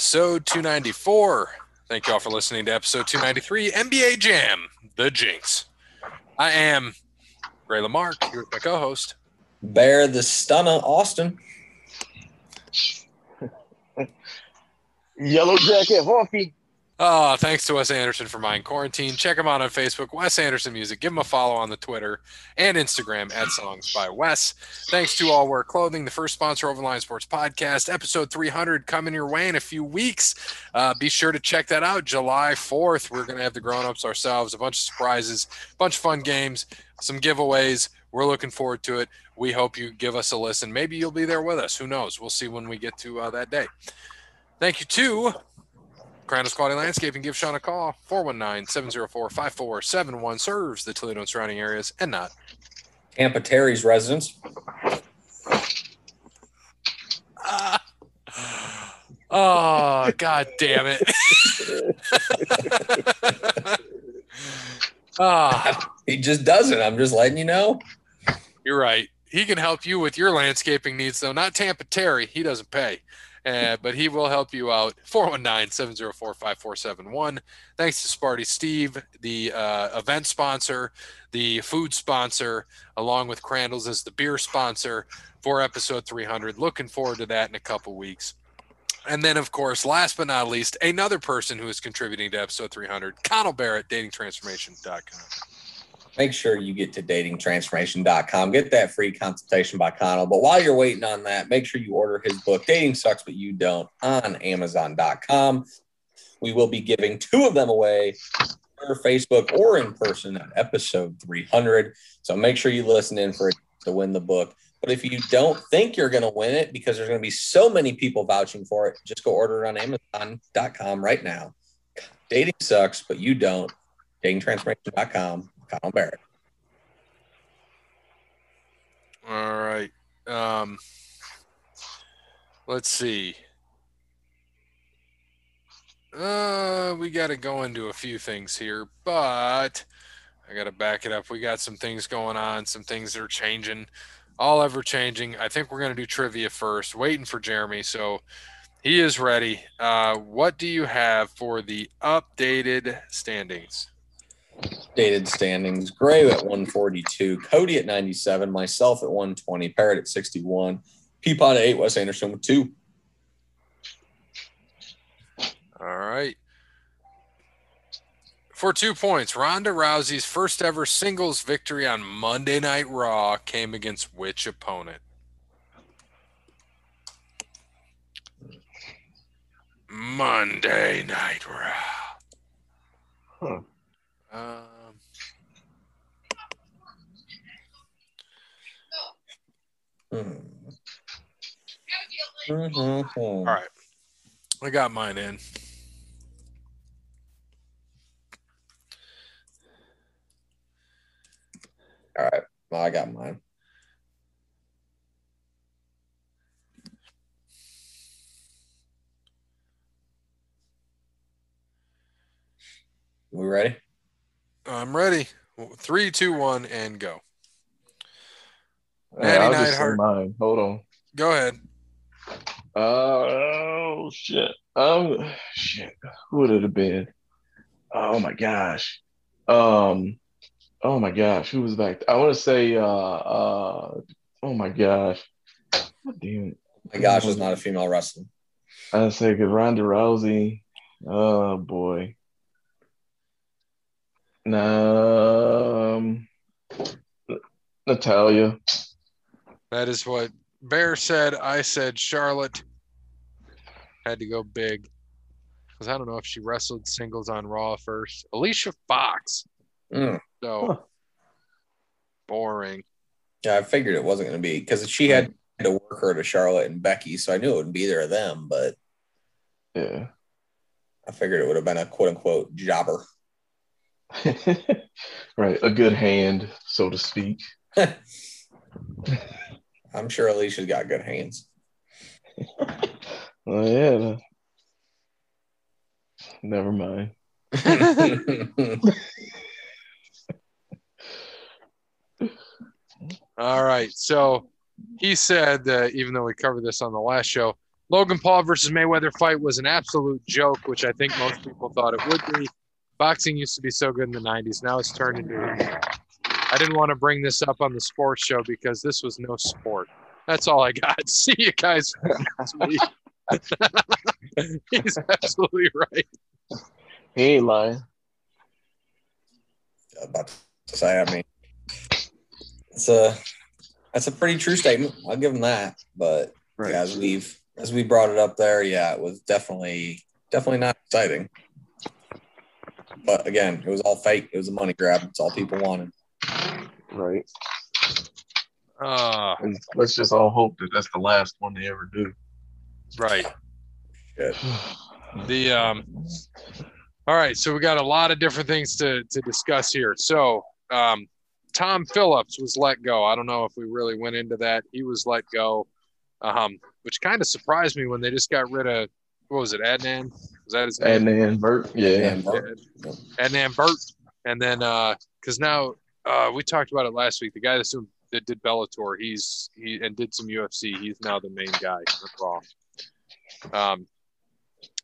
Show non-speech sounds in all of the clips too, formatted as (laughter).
episode 294. Thank you all for listening to episode 293, NBA Jam, The Jinx. I am Ray Lamarck, here with my co host. Bear the Stunner Austin. (laughs) Yellow Jacket Hoffy. Oh, thanks to Wes Anderson for Mind Quarantine. Check him out on Facebook, Wes Anderson Music. Give him a follow on the Twitter and Instagram at Songs by Wes. Thanks to All Wear Clothing, the first sponsor of Line Sports Podcast. Episode 300 coming your way in a few weeks. Uh, be sure to check that out. July 4th, we're going to have the grown-ups ourselves, a bunch of surprises, a bunch of fun games, some giveaways. We're looking forward to it. We hope you give us a listen. Maybe you'll be there with us. Who knows? We'll see when we get to uh, that day. Thank you to Crandall's Quality Landscaping. Give Sean a call. 419-704-5471. Serves the Toledo and surrounding areas and not. Tampa Terry's residence. (laughs) Ah. oh, god damn it. (laughs) ah, He just doesn't. I'm just letting you know. you're right. He can help you with your landscaping needs, though. Not Tampa Terry. He doesn't pay. Uh, but he will help you out. 419-704-5471. Thanks to Sparty Steve, the uh, event sponsor, the food sponsor, along with Crandall's as the beer sponsor for episode 300. Looking forward to that in a couple weeks. And then, of course, last but not least, another person who is contributing to episode 300, Connell Barrett, datingtransformation.com. Make sure you get to datingtransformation.com. Get that free consultation by Connell. But while you're waiting on that, make sure you order his book, Dating Sucks But You Don't, on Amazon.com. We will be giving two of them away for Facebook or in person at episode 300. So make sure you listen in for to win the book. But if you don't think you're going to win it because there's going to be so many people vouching for it, just go order it on Amazon.com right now. Dating sucks, but you don't. Datingtransformation.com. Connell Barrett. All right. Um, let's see. Uh, we got to go into a few things here, but I got to back it up. We got some things going on, some things that are changing, all ever changing. I think we're going to do trivia first, waiting for Jeremy. So he is ready. Uh, what do you have for the updated standings? Dated standings Gray at 142, Cody at 97, myself at 120, Parrot at 61, Peapod at 8, Wes Anderson with 2. All right. For two points, Ronda Rousey's first ever singles victory on Monday Night Raw came against which opponent? Monday Night Raw. Huh. Um, Hmm. Mhm. all right. I got mine in. All right. Well, I got mine. We ready? I'm ready. Three, two, one, and go. Natty I'll just say mine. Hold on. Go ahead. Uh, oh shit. Um, shit. Who would it have been? Oh my gosh. Um, oh my gosh. Who was back? I want to say. Uh, uh. Oh my gosh. God damn it. My gosh, it's not a female wrestler. I say because Ronda Rousey. Oh boy. Um, Natalia. That is what Bear said. I said Charlotte had to go big because I don't know if she wrestled singles on Raw first. Alicia Fox. Mm. So Huh. boring. Yeah, I figured it wasn't going to be because she had to work her to Charlotte and Becky, so I knew it wouldn't be either of them, but Yeah. I figured it would have been a quote unquote jobber. (laughs) right. A good hand, so to speak. (laughs) I'm sure Alicia's got good hands. (laughs) Oh yeah. Never mind. All right. So he said that even though we covered this on the last show, Logan Paul versus Mayweather fight was an absolute joke, which I think most people thought it would be. Boxing used to be so good in the 90s. Now it's turned into. I didn't want to bring this up on the sports show because this was no sport. That's all I got. (laughs) See you guys. (laughs) He's absolutely right. He ain't lying. About to say, I mean, it's a that's a pretty true statement. I'll give him that. But Right. yeah, as we've as we brought it up there, yeah, it was definitely definitely not exciting. But again, it was all fake. It was a money grab. It's all people wanted. Right. Uh, let's just all hope that that's the last one they ever do. right. Shit. The um all right, so we got a lot of different things to to discuss here. So um Tom Phillips was let go. I don't know if we really went into that. He was let go. Um, which kind of surprised me when they just got rid of what was it, Adnan? Was that his name? Adnan Virk. Yeah. And Yeah, Adnan Virk. And then uh because now uh we talked about it last week. The guy that's doing, that did Bellator, he's he and did some UFC. He's now the main guy at Raw. Um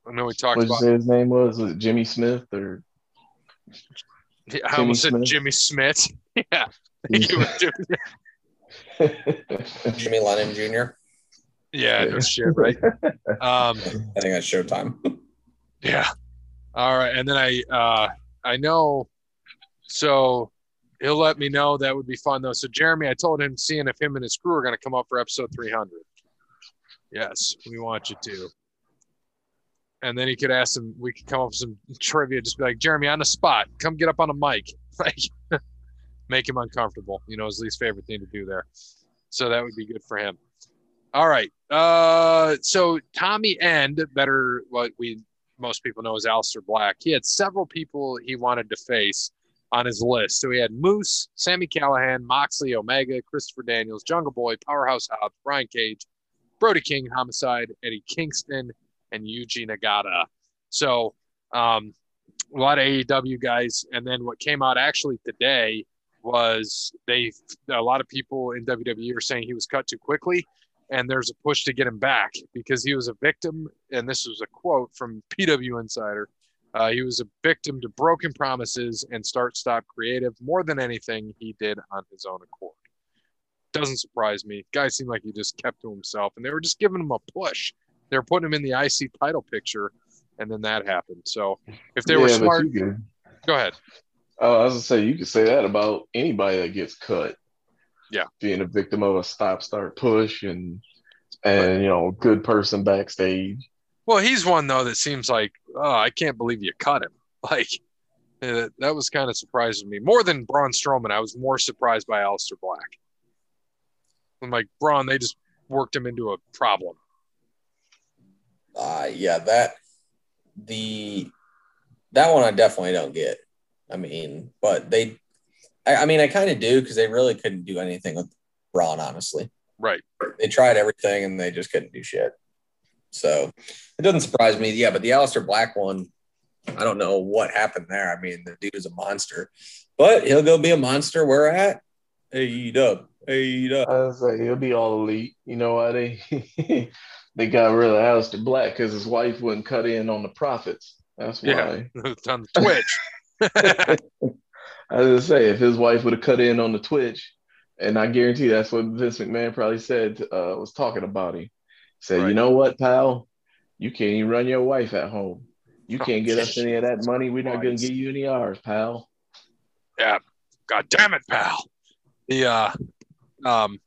I know we talked What did you about say his name was? Was it Jimmy Smith or Yeah, I almost said (laughs) (laughs) Smith? Jimmy Smith. yeah. I think it was Jimmy- Jimmy Lennon Jr. yeah, no shit, right? (laughs) Um, I think that's Showtime. Yeah. All right. And then I uh I know so he'll let me know that would be fun though. So Jeremy, I told him seeing if him and his crew are gonna come up for episode three hundred. Yes, we want you to. And then he could ask him, we could come up with some trivia, just be like, Jeremy, on the spot, come get up on a mic. (laughs) Like (laughs) make him uncomfortable. You know, his least favorite thing to do there. So that would be good for him. All right. Uh so Tommy End, better what we most people know as Aleister Black. He had several people he wanted to face on his list. So he had Moose, Sami Callihan, Moxley, Omega, Christopher Daniels, Jungle Boy, Powerhouse Hobbs, Brian Cage, Brody King, Homicide, Eddie Kingston, and Yuji Nagata. So um, a lot of AEW guys. And then what came out actually today was they a lot of people in WWE are saying he was cut too quickly. And there's a push to get him back because he was a victim. And this was a quote from PW Insider. Uh, he was a victim to broken promises and start stop creative more than anything he did on his own accord. Doesn't surprise me. Guy seemed like he just kept to himself and they were just giving him a push. They were putting him in the IC title picture, and then that happened. So if they were Yeah, but smart, go ahead. Oh, I was gonna say you could say that about anybody that gets cut. Yeah. being a victim of a stop start push and and you know good person backstage. Well, he's one though that seems like, oh, I can't believe you cut him. (laughs) Like uh, that was kind of surprising to me more than Braun Strowman. I was more surprised by Aleister Black. I'm like Braun, they just worked him into a problem. Uh, yeah, that the that one I definitely don't get. I mean, but they, I, I mean, I kind of do because they really couldn't do anything with Braun. Honestly, Right. they tried everything and they just couldn't do shit. So it doesn't surprise me. Yeah, but the Aleister Black one, I don't know what happened there. I mean, the dude is a monster, but he'll go be a monster. Where at? Hey, dub. Hey, dub. I was like, he'll be all elite. You know why they (laughs) they got rid of Aleister Black because his wife wouldn't cut in on the profits. That's Yeah. why. (laughs) on the Twitch. (laughs) I was gonna say if his wife would have cut in on the Twitch, and I guarantee that's what Vince McMahon probably said uh, was talking about him. Said, Right. you know what, pal, you can't even run your wife at home. You can't get us any of that (laughs) money. We're not gonna give you any ours, pal. Yeah, god damn it, pal. The uh, um,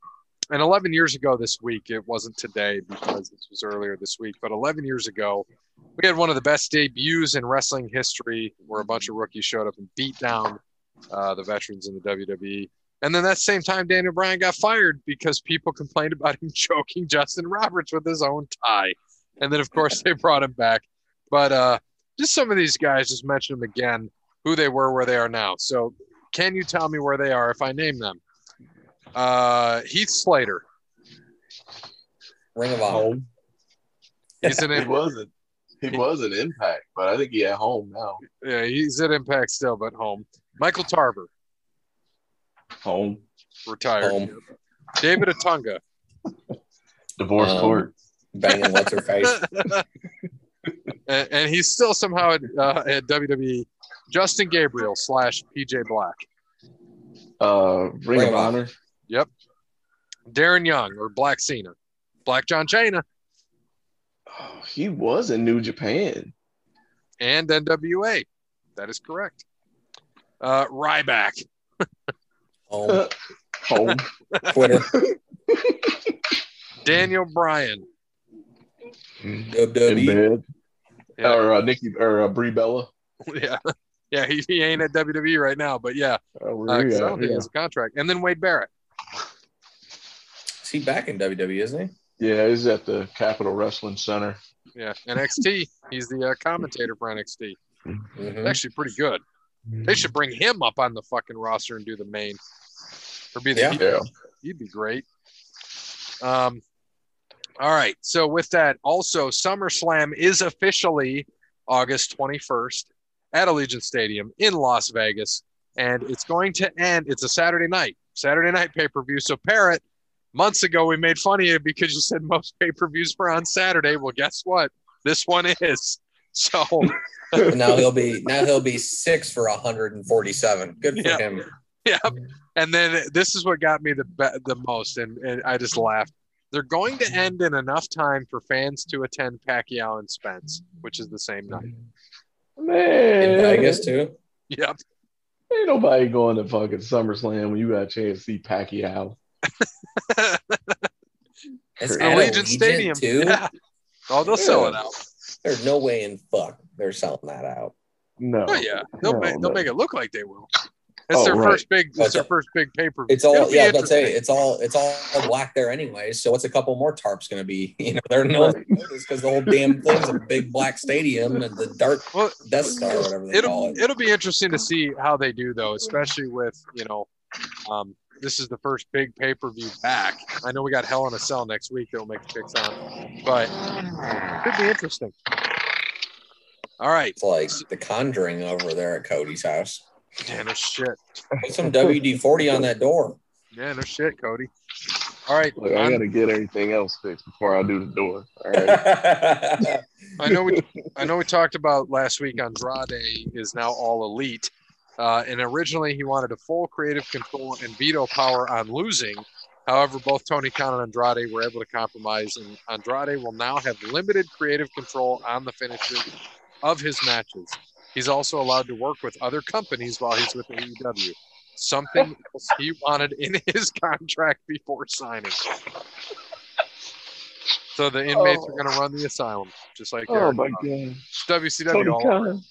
and 11 years ago this week, it wasn't today because this was earlier this week, but 11 years ago, we had one of the best debuts in wrestling history where a bunch of rookies showed up and beat down uh, the veterans in the WWE. And then that same time, Daniel Bryan got fired because people complained about him (laughs) choking Justin Roberts with his own tie. And then, of course, they brought him back. But uh, just some of these guys, just mention them again, who they were, where they are now. So, can you tell me where they are if I name them? Uh, Heath Slater. Ring of Honor. Home. He's an (laughs) He wasn't. He was an impact, but I think he at home now. yeah, he's at Impact still, but home. Michael Tarver Home. retired. Home. David Otunga. (laughs) Divorce Um, court. banging what's her face. (laughs) and, and he's still somehow at, uh, at WWE. Justin Gabriel slash PJ Black, Uh, Ring, Ring of of Honor. Yep. Darren Young or Black Cena, Black John Cena, Oh, he was in New Japan. and NWA. That is correct. Uh, Ryback, Home, (laughs) Home. Twitter, Daniel Bryan, WWE. Yeah. Or uh, Nikki or uh, Brie Bella. (laughs) yeah, yeah, he, he ain't at WWE right now, but yeah, where uh, he 'cause I don't he yeah. has a contract. And then Wade Barrett. Is he back in WWE, isn't he? yeah, he's at the Capitol Wrestling Center. Yeah, NXT. He's the uh, commentator for NXT. Mhm. Actually, pretty good. They should bring him up on the fucking roster and do the main, or be the Yeah. Yeah. He'd be great. Um, all right. So with that, also SummerSlam is officially August 21st at Allegiant Stadium in Las Vegas, and it's going to end. It's a Saturday night, Saturday night pay per view. So Parrot, months ago we made fun of you because you said most pay per views were on Saturday. Well, guess what? This one is. (laughs) So now he'll be now he'll be six for 147. Good for Yeah. him. yeah. And then this is what got me the be- the most, and, and I just laughed. They're going to end in enough time for fans to attend Pacquiao and Spence, which is the same night. Man, In Vegas too. Yep. Ain't nobody going to fucking SummerSlam when you got a chance to see Pacquiao. (laughs) It's Allegiant at Stadium. too. Yeah. Oh, they'll sell it out. There's no way in fuck they're selling that out. No. Oh yeah, they'll No, make they'll make it look like they will. It's Oh, their right. first big. It's But their the- first big paper. It's all yeah, I was about to say it's all it's all black there anyway. So what's a couple more tarps going to be? (laughs) You know, they're no because (laughs) the whole damn thing's a big black stadium and the dark Well, Death Star, or whatever they it'll it. it'll be interesting to see how they do though, especially with you know, um, this is the first big pay per view back. I know we got Hell in a Cell next week that will make the picks on, but it could be interesting. All right, It's like the Conjuring over there at Cody's house. yeah, no shit, Put some WD forty on that door. yeah, no shit, Cody. All right, Look, I gotta get everything else fixed before I do the door. All right. (laughs) I know we I know we talked about last week. Andrade is now all elite, uh, and originally he wanted a full creative control and veto power on losing. However, both Tony Khan and Andrade were able to compromise, and Andrade will now have limited creative control on the finishes of his matches. He's also allowed to work with other companies while he's with AEW. Something (laughs) else he wanted in his contract before signing. So the inmates are going to run the asylum, just like oh my god. WCW. Tony all. Khan.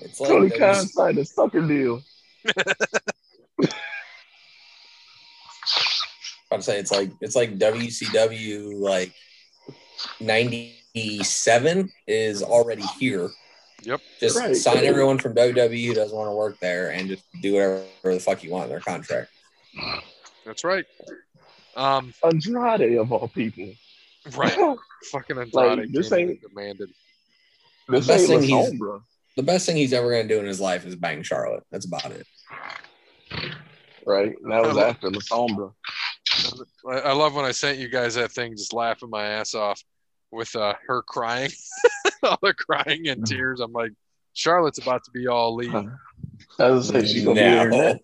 It's like Tony those- Khan signed a sucker deal. (laughs) I'd say it's like it's like WCW like ninety seven is already here. Yep. Just Right. sign everyone from WWE who doesn't want to work there and just do whatever the fuck you want in their contract. That's right. Um, Andrade of all people. right. (laughs) Fucking Andrade Like, this came ain't- demanded. This best ain't thing La he's- Sombra. The best thing he's ever gonna do in his life is bang Charlotte. That's about it. Right? And that was after La Sombra. I, I love when I sent you guys that thing, just laughing my ass off with uh, her crying, (laughs) all the crying and tears. I'm like, Charlotte's about to be all elite. As (laughs) I say, she's gonna be there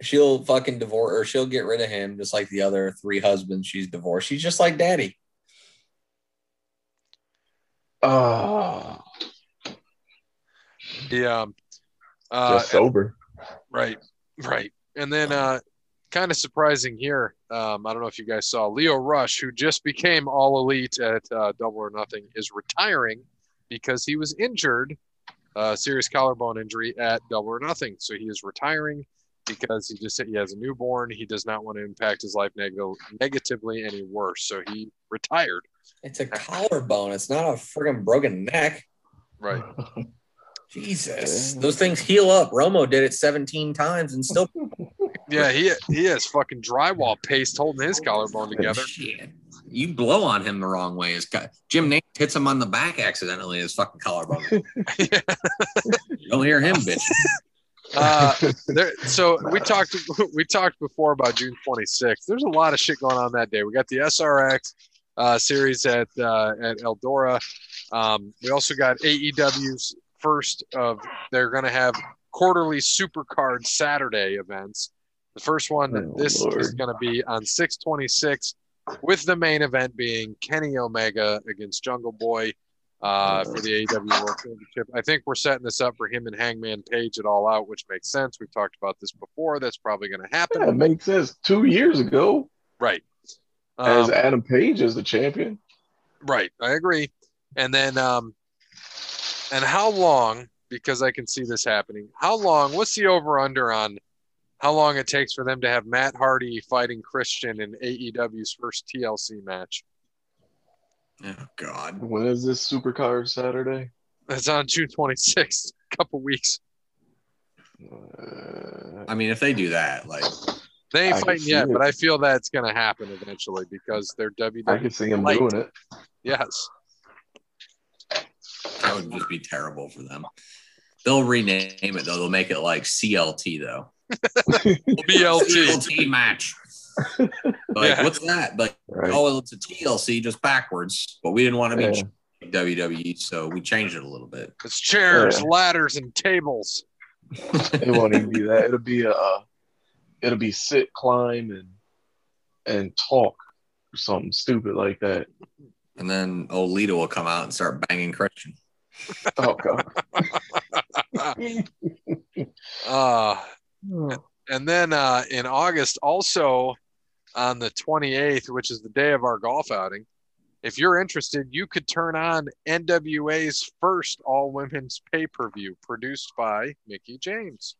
She'll fucking divorce or she'll get rid of him just like the other three husbands she's divorced. She's just like daddy. Oh, Yeah. Uh, just sober. Right, right. And then uh kind of surprising here. Um, I don't know if you guys saw Lio Rush, who just became all elite at uh, Double or Nothing, is retiring because he was injured, uh, serious collarbone injury at Double or Nothing. So he is retiring because he just said he has a newborn. He does not want to impact his life neg- negatively any worse. So he retired. It's a collarbone. It's not a friggin' broken neck. Right. (laughs) Jesus. Those things heal up. Romo did it 17 times and still (laughs) Yeah, he he has fucking drywall paste holding his collarbone together. Shit. You blow on him the wrong way. His co- Jim Nate hits him on the back accidentally. His fucking collarbone. (laughs) You'll hear him bitch. Uh, (laughs) there, so we talked (laughs) we talked before about June 26th. There's a lot of shit going on that day. We got the SRX uh, series at uh, at Eldora. Um, we also got AEW's first of they're going to have quarterly Supercard Saturday events. The first one Oh, this is going to be on 626 with the main event being Kenny Omega against Jungle Boy uh, for the AEW World Championship. I think we're setting this up for him and Hangman Page it All Out, which makes sense. We've talked about this before. That's probably going to happen. Yeah, it makes sense. Two years ago, Right. as Um, Adam Page is the champion. right. I agree. And then, um, and how long, because I can see this happening, how long, what's the over under on how long it takes for them to have Matt Hardy fighting Christian in AEW's first TLC match? Oh God. When is this Supercard Saturday? It's on June 26th, a couple weeks. Uh, I mean, if they do that, like, They ain't I fighting yet, it. but I feel that's going to happen eventually because they're WWE. I can see him Light. doing it. Yes. that would just be terrible for them. They'll rename it though. They'll make it like CLT though. (laughs) (laughs) BLT. CLT match. (laughs) Like, Yeah. what's that? Like, Right. oh, it's a TLC just backwards. But we didn't want to be Yeah. WWE, so we changed it a little bit. It's chairs, Yeah. ladders, and tables. It won't even be that. It'll be a, uh, it'll be sit, climb, and and talk or something stupid like that. And then old Lita will come out and start banging Christian. Oh god. (laughs) (laughs) Uh, and then uh, in August, also on the 28th, which is the day of our golf outing, if you're interested, you could turn on NWA's first all women's pay per view produced by Mickie James.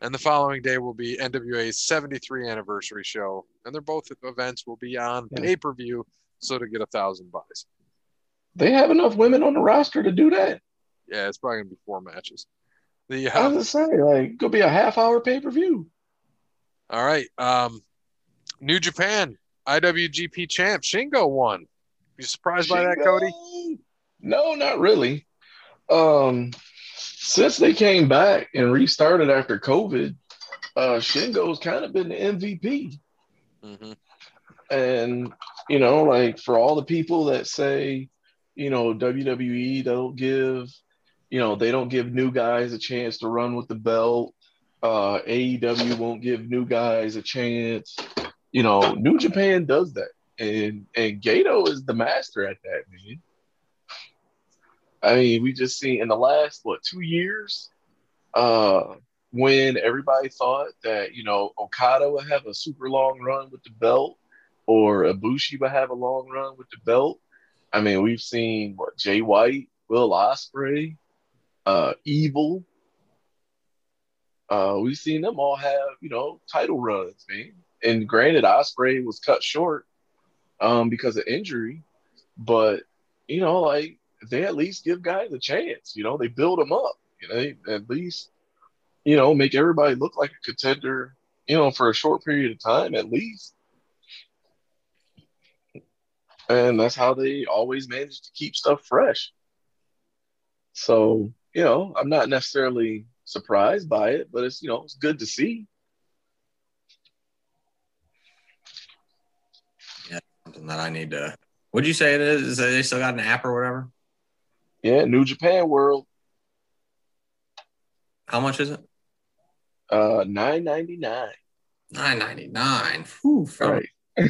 And the following day will be NWA's 73 anniversary show. And they're both events will be on Yeah. pay per view. So to get a thousand buys. They have enough women on the roster to do that. Yeah, it's probably gonna be four matches. The I uh, was just saying, like, could be a half hour pay per view. all right, um, New Japan IWGP champ Shingo won. You surprised by that, Cody? No, not really. Um, since they came back and restarted after COVID, uh, Shingo's kind of been the MVP. hmm And you know, like for all the people that say, you know, WWE don't give, you know, they don't give new guys a chance to run with the belt. Uh, AEW won't give new guys a chance. You know, New Japan does that, and and Gedo is the master at that, man. I mean, we just seen in the last what two years, uh, when everybody thought that you know Okada would have a super long run with the belt, or Ibushi would have a long run with the belt. I mean, we've seen what Jay White, Will Ospreay, uh, Evil. Uh, we've seen them all have you know title runs, man. And granted, Ospreay was cut short um, because of injury, but you know, like they at least give guys a chance. You know, they build them up. You know, they at least you know make everybody look like a contender. You know, for a short period of time at least. And that's how they always manage to keep stuff fresh. So, you know, I'm not necessarily surprised by it, but it's, you know, it's good to see. Something that I need to. What'd you say it is? They still got an app or whatever? Yeah, New Japan World, How much is it? uh, nine ninety nine. Nine ninety nine. Right. (laughs) I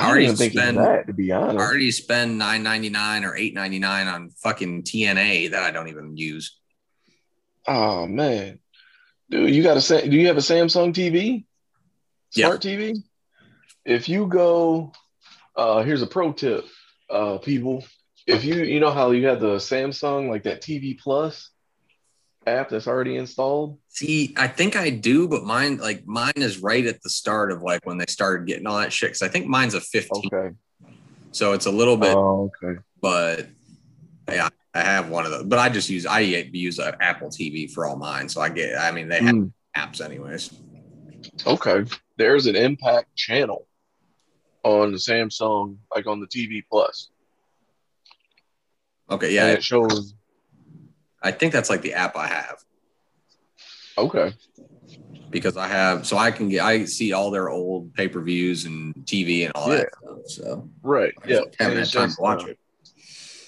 already think it's spend- that, to be honest. I already spend nine ninety nine or eight ninety nine on fucking TNA that I don't even use. Oh man, dude, you got a do you have a Samsung TV? Yeah. Smart TV. If you go, uh, here's a pro tip, uh, people. If you you know how you have the Samsung like that TV Plus app that's already installed. See, I think I do, but mine like mine is right at the start of like when they started getting all that shit. Cause I think mine's a 15. Okay. So it's a little bit, Oh, okay. but yeah, I have one of those. But I just use I use an Apple TV for all mine. So I get I mean they have Mm, apps anyways. okay. There's an Impact channel on the Samsung, like on the TV Plus. Okay, Yeah, yeah, it shows. I think that's like the app I have Okay. because I have so I can get I see all their old pay per views and TV and all that stuff. So Right. Yeah. It's time just, to watch uh, it.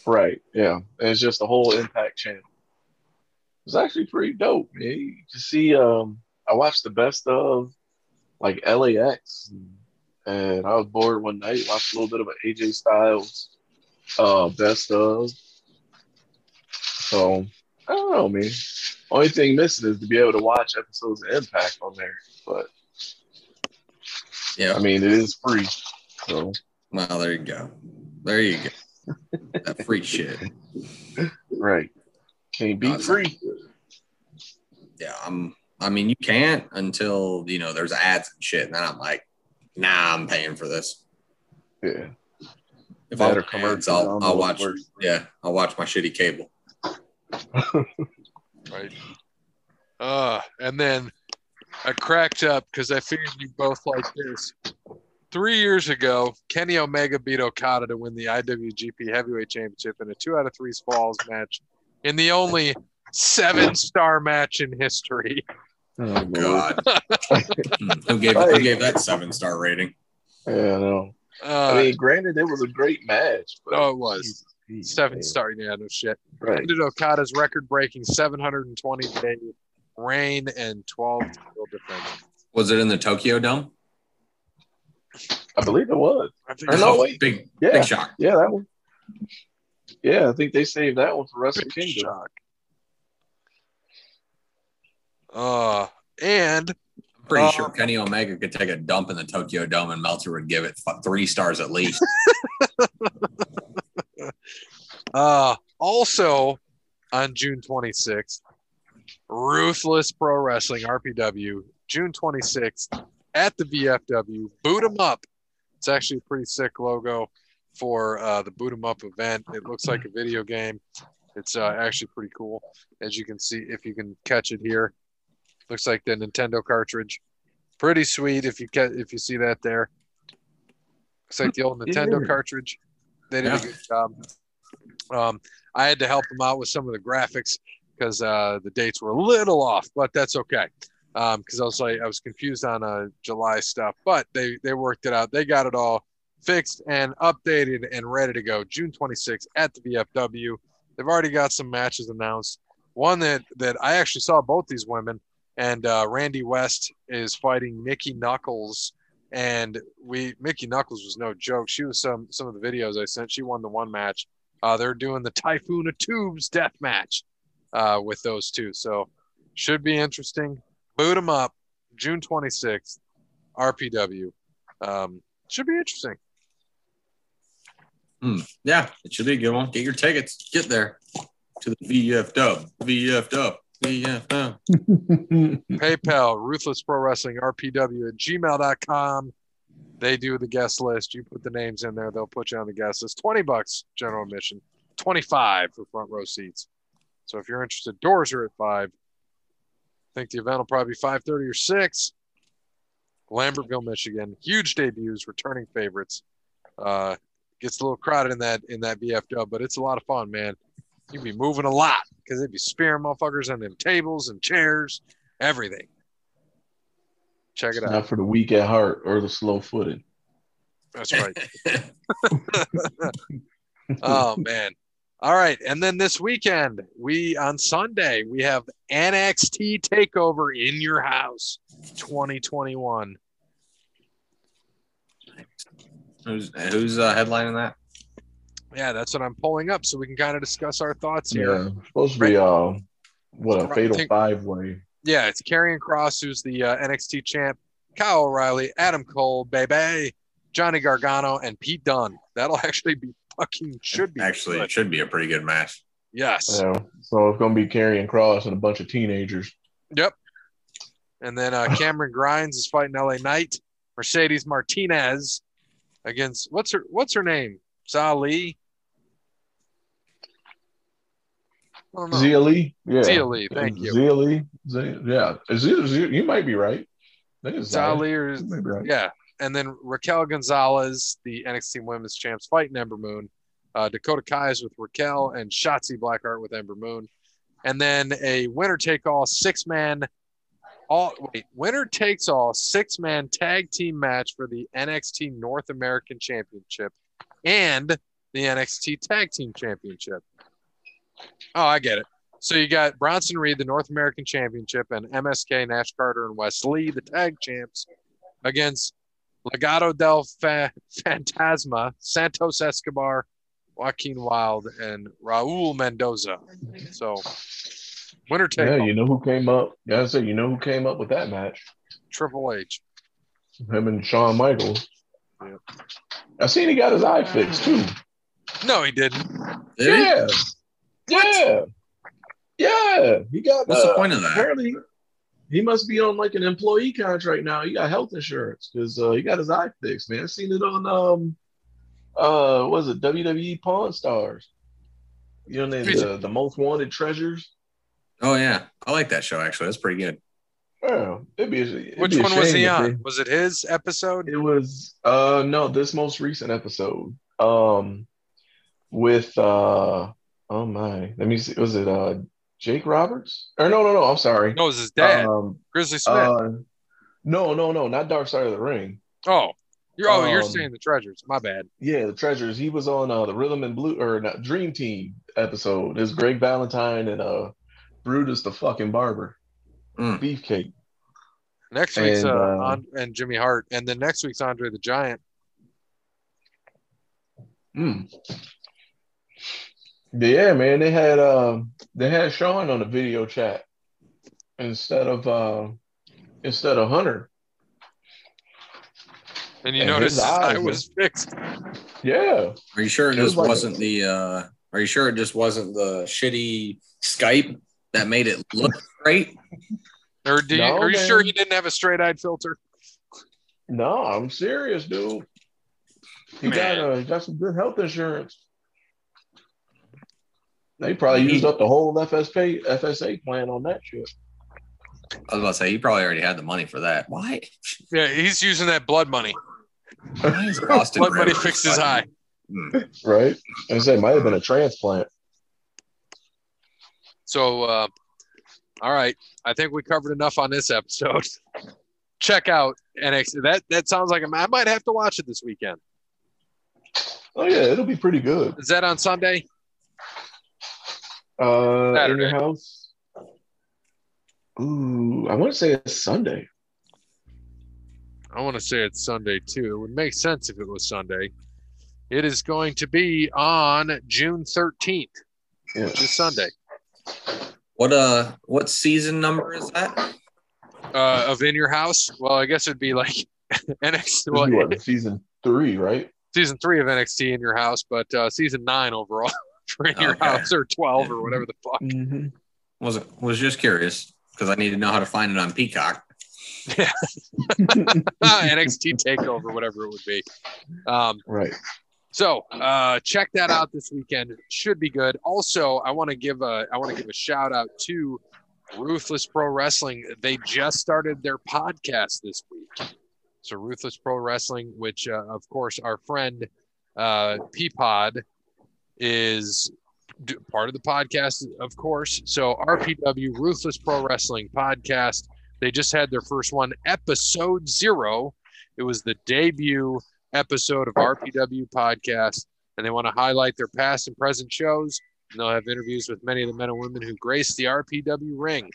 Right. Yeah. And it's just the whole Impact channel. It's actually pretty dope. Man. You can see. Um, I watched the best of like LAX, and I was bored one night. Watched a little bit of an AJ Styles uh, best of. So I don't know, man. Only thing missing is to be able to watch episodes of Impact on there. But Yeah. I mean, it is free. So Well, there you go. There you go. that free shit. (laughs) right, can't be Awesome. free. Yeah, I'm. I mean, you can't until you know there's ads and shit, and then I'm like, nah, I'm paying for this. Yeah. If That I or want ads, commercials, I I'll, I'll watch. worse. Yeah, I'll watch my shitty cable. (laughs) right? Uh, and then I cracked up because I figured you both like this. Three years ago, Kenny Omega beat Okada to win the IWGP Heavyweight Championship in a two out of three falls match in the only seven star match in history. (laughs) Oh, God, (laughs) Hmm, who gave who gave that seven star rating? Yeah, I know. Uh, I mean, granted, it was a great match. But no, it was Jesus, seven man. star. Yeah, no shit. Right. Ended Okada's record breaking 720 day reign and 12 title defense. Was it in the Tokyo Dome? I believe it was. I think Or so. no, wait. big Yeah. big shock. Yeah, that one. Yeah, I think they saved that one for Wrestle Big Kingdom. shock. Uh, and I'm pretty Uh, sure Kenny Omega could take a dump in the Tokyo Dome, and Meltzer would give it three stars at least. (laughs) uh, also on June 26th, Ruthless Pro Wrestling RPW, June 26th at the VFW. Boot 'em up. It's actually a pretty sick logo for uh, the Boot 'em up event. It looks like a video game. It's uh, actually pretty cool, as you can see if you can catch it here. Looks like the Nintendo cartridge. Pretty sweet if you ca- if you see that there. Looks like the old (laughs) Nintendo Yeah. cartridge. They did Yeah. a good job. Um, I had to help them out with some of the graphics because uh, the dates were a little off, but that's okay. Because I was like, I was confused on uh, July stuff, but they they worked it out. They got it all fixed and updated and ready to go. June 26th at the VFW. They've already got some matches announced. One that that I actually saw both these women, and uh, Randy West is fighting Mickie Knuckles. And we Mickie Knuckles was no joke. She was some some of the videos I sent. She won the one match. Uh, they're doing the Typhoon of Tubes death match uh, with those two. So should be interesting. Boot them up, June 26th, RPW. Um, should be interesting. yeah, it should be a good one. Get your tickets. Get there to the VF Dub. Dub. VF Dub. (laughs) PayPal, Ruthless Pro Wrestling, RPW at gmail.com. They do the guest list. You put the names in there, they'll put you on the guest list. 20 bucks general admission, 25 for front row seats. So if you're interested, doors are at 5. I think the event will probably be 5:30 or 6. Lambertville, Michigan. Huge debuts, returning favorites. Uh, gets a little crowded in that in that VFW, but it's a lot of fun, man. You'd be moving a lot because they'd be spearing motherfuckers on them tables and chairs, everything. Check it out. Not for the weak at heart or the slow footed. That's right. (laughs) (laughs) oh man. All right, and then this weekend, we on Sunday we have NXT Takeover in your house, 2021. who's who's uh, headlining that? Yeah, that's what I'm pulling up, so we can kind of discuss our thoughts here. Yeah, supposed to be uh, what a fatal think- five way. Yeah, it's Karrion Kross, who's the uh, NXT champ, Kyle O'Reilly, Adam Cole, Bebe, Johnny Gargano, and Pete Dunne. That'll (laughs) actually be fucking should be Actually, good. it should be a pretty good match. yes. Yeah, so it's gonna be Karrion Kross and a bunch of teenagers. Yep. And then uh, (sighs) Cameron Grimes is fighting LA Knight. Mercedes Martinez against what's her what's her name? Zali. I don't know. Xia yeah, Xia thank you. Xia Li, yeah, Is it- is it- you might be right. I think it's Zali or You might be right. yeah. And then Raquel Gonzalez, the NXT Women's Champs, fighting Ember Moon. Uh, Dakota Kai is with Raquel and Shotzi Blackheart with Ember Moon. and then a winner take all six man all wait winner takes all six man tag team match for the NXT North American Championship and the NXT Tag Team Championship. Oh, I get it. So you got Bronson Reed, the North American Championship, and MSK, Nash Carter, and Wes Lee, the tag champs, against Legado del Fa- Fantasma, Santos Escobar, Joaquin Wilde, and Raul Mendoza. So winner take Yeah, you know who came up? Yeah, I said you know who came up with that match? Triple H. Him and Shawn Michaels. Yep. I seen he got his eye fixed too. No, he didn't. Did he? Yeah. Yeah. Yeah. He got What's the uh, point of that? Apparently, he must be on like an employee contract now. He got health insurance because uh, he got his eye fixed, man. I seen it on um uh what was it WWE Pawn Stars. You know the, the, the most wanted treasures. Oh yeah, I like that show actually. That's pretty good. Yeah, it'd be. It'd Which be one was he on? they- Was it his episode? It was uh no, this most recent episode. Um with uh oh my, let me see. Was it uh Jake Roberts? Or no, no, no, I'm sorry. No, it was his dad, Um Grizzly Smith. uh no, no, no, not Dark Side of the Ring. oh, you're oh, you're um, saying the treasures. My bad. Yeah, the treasures. He was on uh the Rhythm and Blue or not, Dream Team episode. It's Greg Valentine and uh Brutus the fucking barber. Mm. Beefcake. Next week's and, uh, uh, on, and Jimmy Hart, and then next week's Andre the Giant. Mm. Yeah, man, they had uh, they had Sean on the video chat instead of uh, instead of Hunter. And you And notice his his eye was fixed. Yeah, Are you sure it It was just wasn't the? uh Are you sure it just wasn't the shitty Skype that made it look great? Or do you, No, are you man. sure he didn't have a straight eyed filter? no, I'm serious, dude. He got uh, got some good health insurance. They probably He- used up the whole FSA FSA plan on that shit. I was about to say he probably already had the money for that. Why? Yeah, he's using that blood money. Why is (laughs) Blood money Rivers fixed his fucking- eye. Hmm. Right? I say it might have been a transplant. So, uh, all right, I think we covered enough on this episode. (laughs) Check out NXT. That that sounds like a, I might have to watch it this weekend. Oh yeah, it'll be pretty good. Is that on Sunday? Uh, in your house. Ooh, I want to say it's Sunday. I want to say it's Sunday too. It would make sense if it was Sunday. It is going to be on June 13th, Yeah. which is Sunday, What uh? What season number is that? uh, of In Your House. Well, I guess it'd be like (laughs) NXT, well, what, season three, right? season three of NXT In Your House, but uh, season nine overall (laughs) for In Your Okay. House or 12 or whatever the fuck. Mm-hmm. Was was just curious because I need to know how to find it on Peacock. (laughs) Yeah, NXT Takeover, whatever it would be. Um, right. So uh, check that out this weekend. Should be good. Also, I want to give a I want to give a shout out to Ruthless Pro Wrestling. They just started their podcast this week. So Ruthless Pro Wrestling, which uh, of course our friend uh, Peapod is part of the podcast, of course. So RPW Ruthless Pro Wrestling podcast. They just had their first one, episode zero. It was the debut episode of RPW podcast, and they want to highlight their past and present shows. And they'll have interviews with many of the men and women who grace the RPW ring.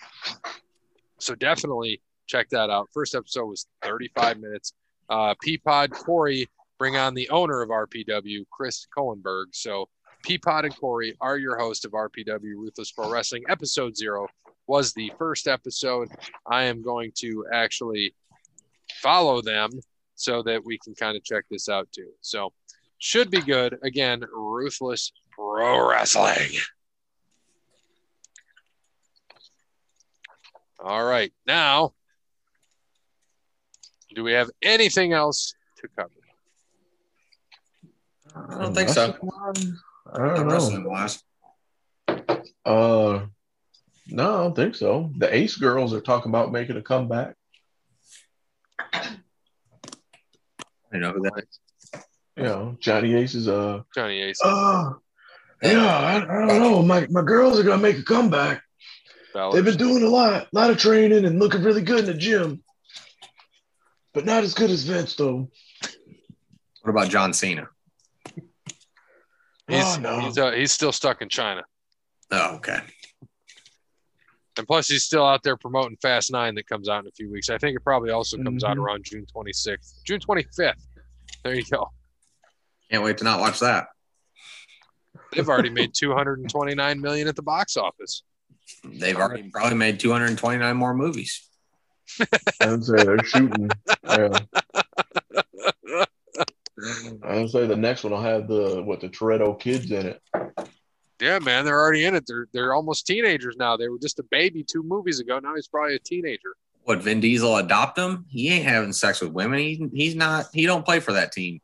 So definitely check that out. First episode was 35 minutes. Uh, Peapod Corey bring on the owner of RPW, Chris Cohenberg. So Peapod and Corey are your host of RPW Ruthless Pro Wrestling. Episode zero was the first episode. I am going to actually follow them so that we can kind of check this out too. So should be good. Again, Ruthless Pro Wrestling. All right. Now, do we have anything else to cover? I don't think so. I don't know. Uh, no, I don't think so. The Ace girls are talking about making a comeback. You know who that is. You know, Johnny Ace is uh, Johnny Ace. uh (gasps) yeah, I, I don't know. My my girls are gonna make a comeback. Bellas. They've been doing a lot, a lot of training and looking really good in the gym, but not as good as Vince though. What about John Cena? He's Oh, no. he's, uh, he's still stuck in China, Oh, okay. And plus he's still out there promoting Fast Nine that comes out in a few weeks. I think it probably also comes out Mhm. around June 26th, June 25th. There you go. Can't wait to not watch that. They've already made (laughs) 229 million at the box office. They've already probably made 229 more movies. (laughs) I would say they're shooting. Yeah. (laughs) I would say the next one will have the what the Toretto kids in it. Yeah, man, they're already in it. They're they're almost teenagers now. They were just a baby two movies ago. Now he's probably a teenager. What Vin Diesel adopt him? He ain't having sex with women. He, he's not. He don't play for that team.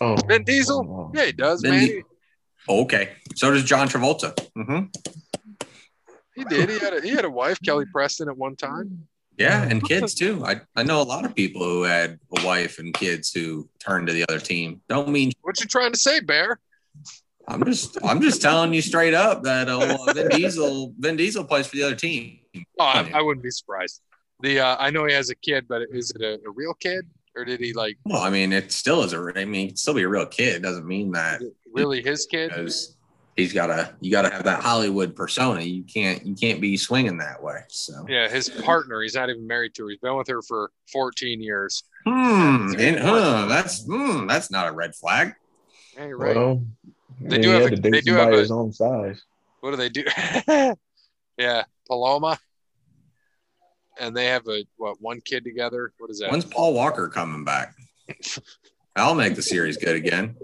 Oh, Vin Diesel? Yeah, he does, Vin man. Di- Okay. So does John Travolta. hmm He did. He had a, he had a wife, Kelly Preston, at one time. Yeah, and kids too. I, I know a lot of people who had a wife and kids who turned to the other team. Don't mean What you trying to say, Bear? I'm just I'm just telling you straight up that uh, Vin (laughs) Diesel Vin Diesel plays for the other team. Oh, I, I wouldn't be surprised. The uh, I know he has a kid, but is it a, a real kid or did he like Well, I mean, it still is a. I mean, he'd still be a real kid. It doesn't mean that really his kid? because he's got to you got to have that Hollywood persona. You can't you can't be swinging that way. So Yeah, his partner. He's not even married to her. He's been with her for 14 years. hmm, and, huh, that's hmm, that's not a red flag. Yeah, you're right. Well, They yeah, do have a- they do have a- his own size. what do they do? (laughs) yeah, Paloma. And they have a what one kid together? What is that? When's Paul Walker coming back? (laughs) I'll make the series good again.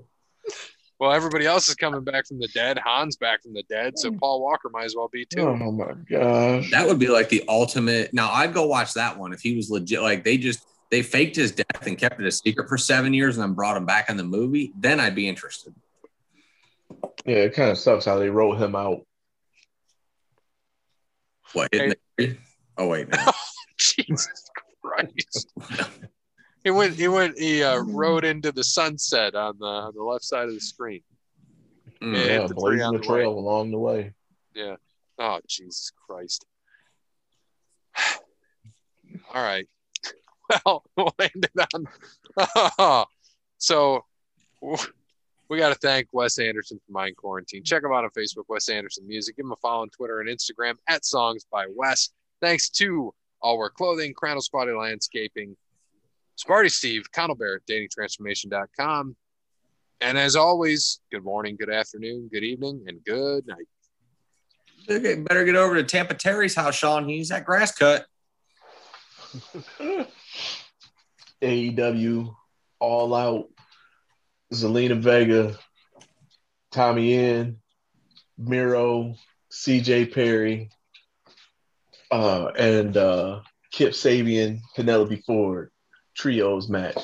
Well, everybody else is coming back from the dead. Han's back from the dead, so Paul Walker might as well be too. Oh my gosh. That would be like the ultimate. Now I'd go watch that one if he was legit. Like they just they faked his death and kept it a secret for seven years and then brought him back in the movie. Then I'd be interested. Yeah, it kind of sucks how they wrote him out. What? Hidden Agreement? Oh wait, no. (laughs) Jesus Christ! he went. He went. He uh, rode into the sunset on the on the left side of the screen. Mm. Yeah. Yeah, the blazing on the the trail along the way. Yeah. Oh Jesus Christ! (sighs) All right. (laughs) Well, (laughs) we'll end it on. so we got to thank Wes Anderson for Mind Quarantine. Check him out on Facebook, Wes Anderson Music. Give him a follow on Twitter and Instagram at Songs by Wes. Thanks to All Wear Clothing, Crandall Spotty Landscaping, Sparty Steve, Connell Barrett, datingtransformation.com. And as always, good morning, good afternoon, good evening, and good night. Okay, better get over to Tampa Terry's house, Sean. He's at grass cut. (laughs) AEW, All Out, Zelina Vega, Tommy End, Miro, CJ Perry, uh, and uh, Kip Sabian, Penelope Ford trios match.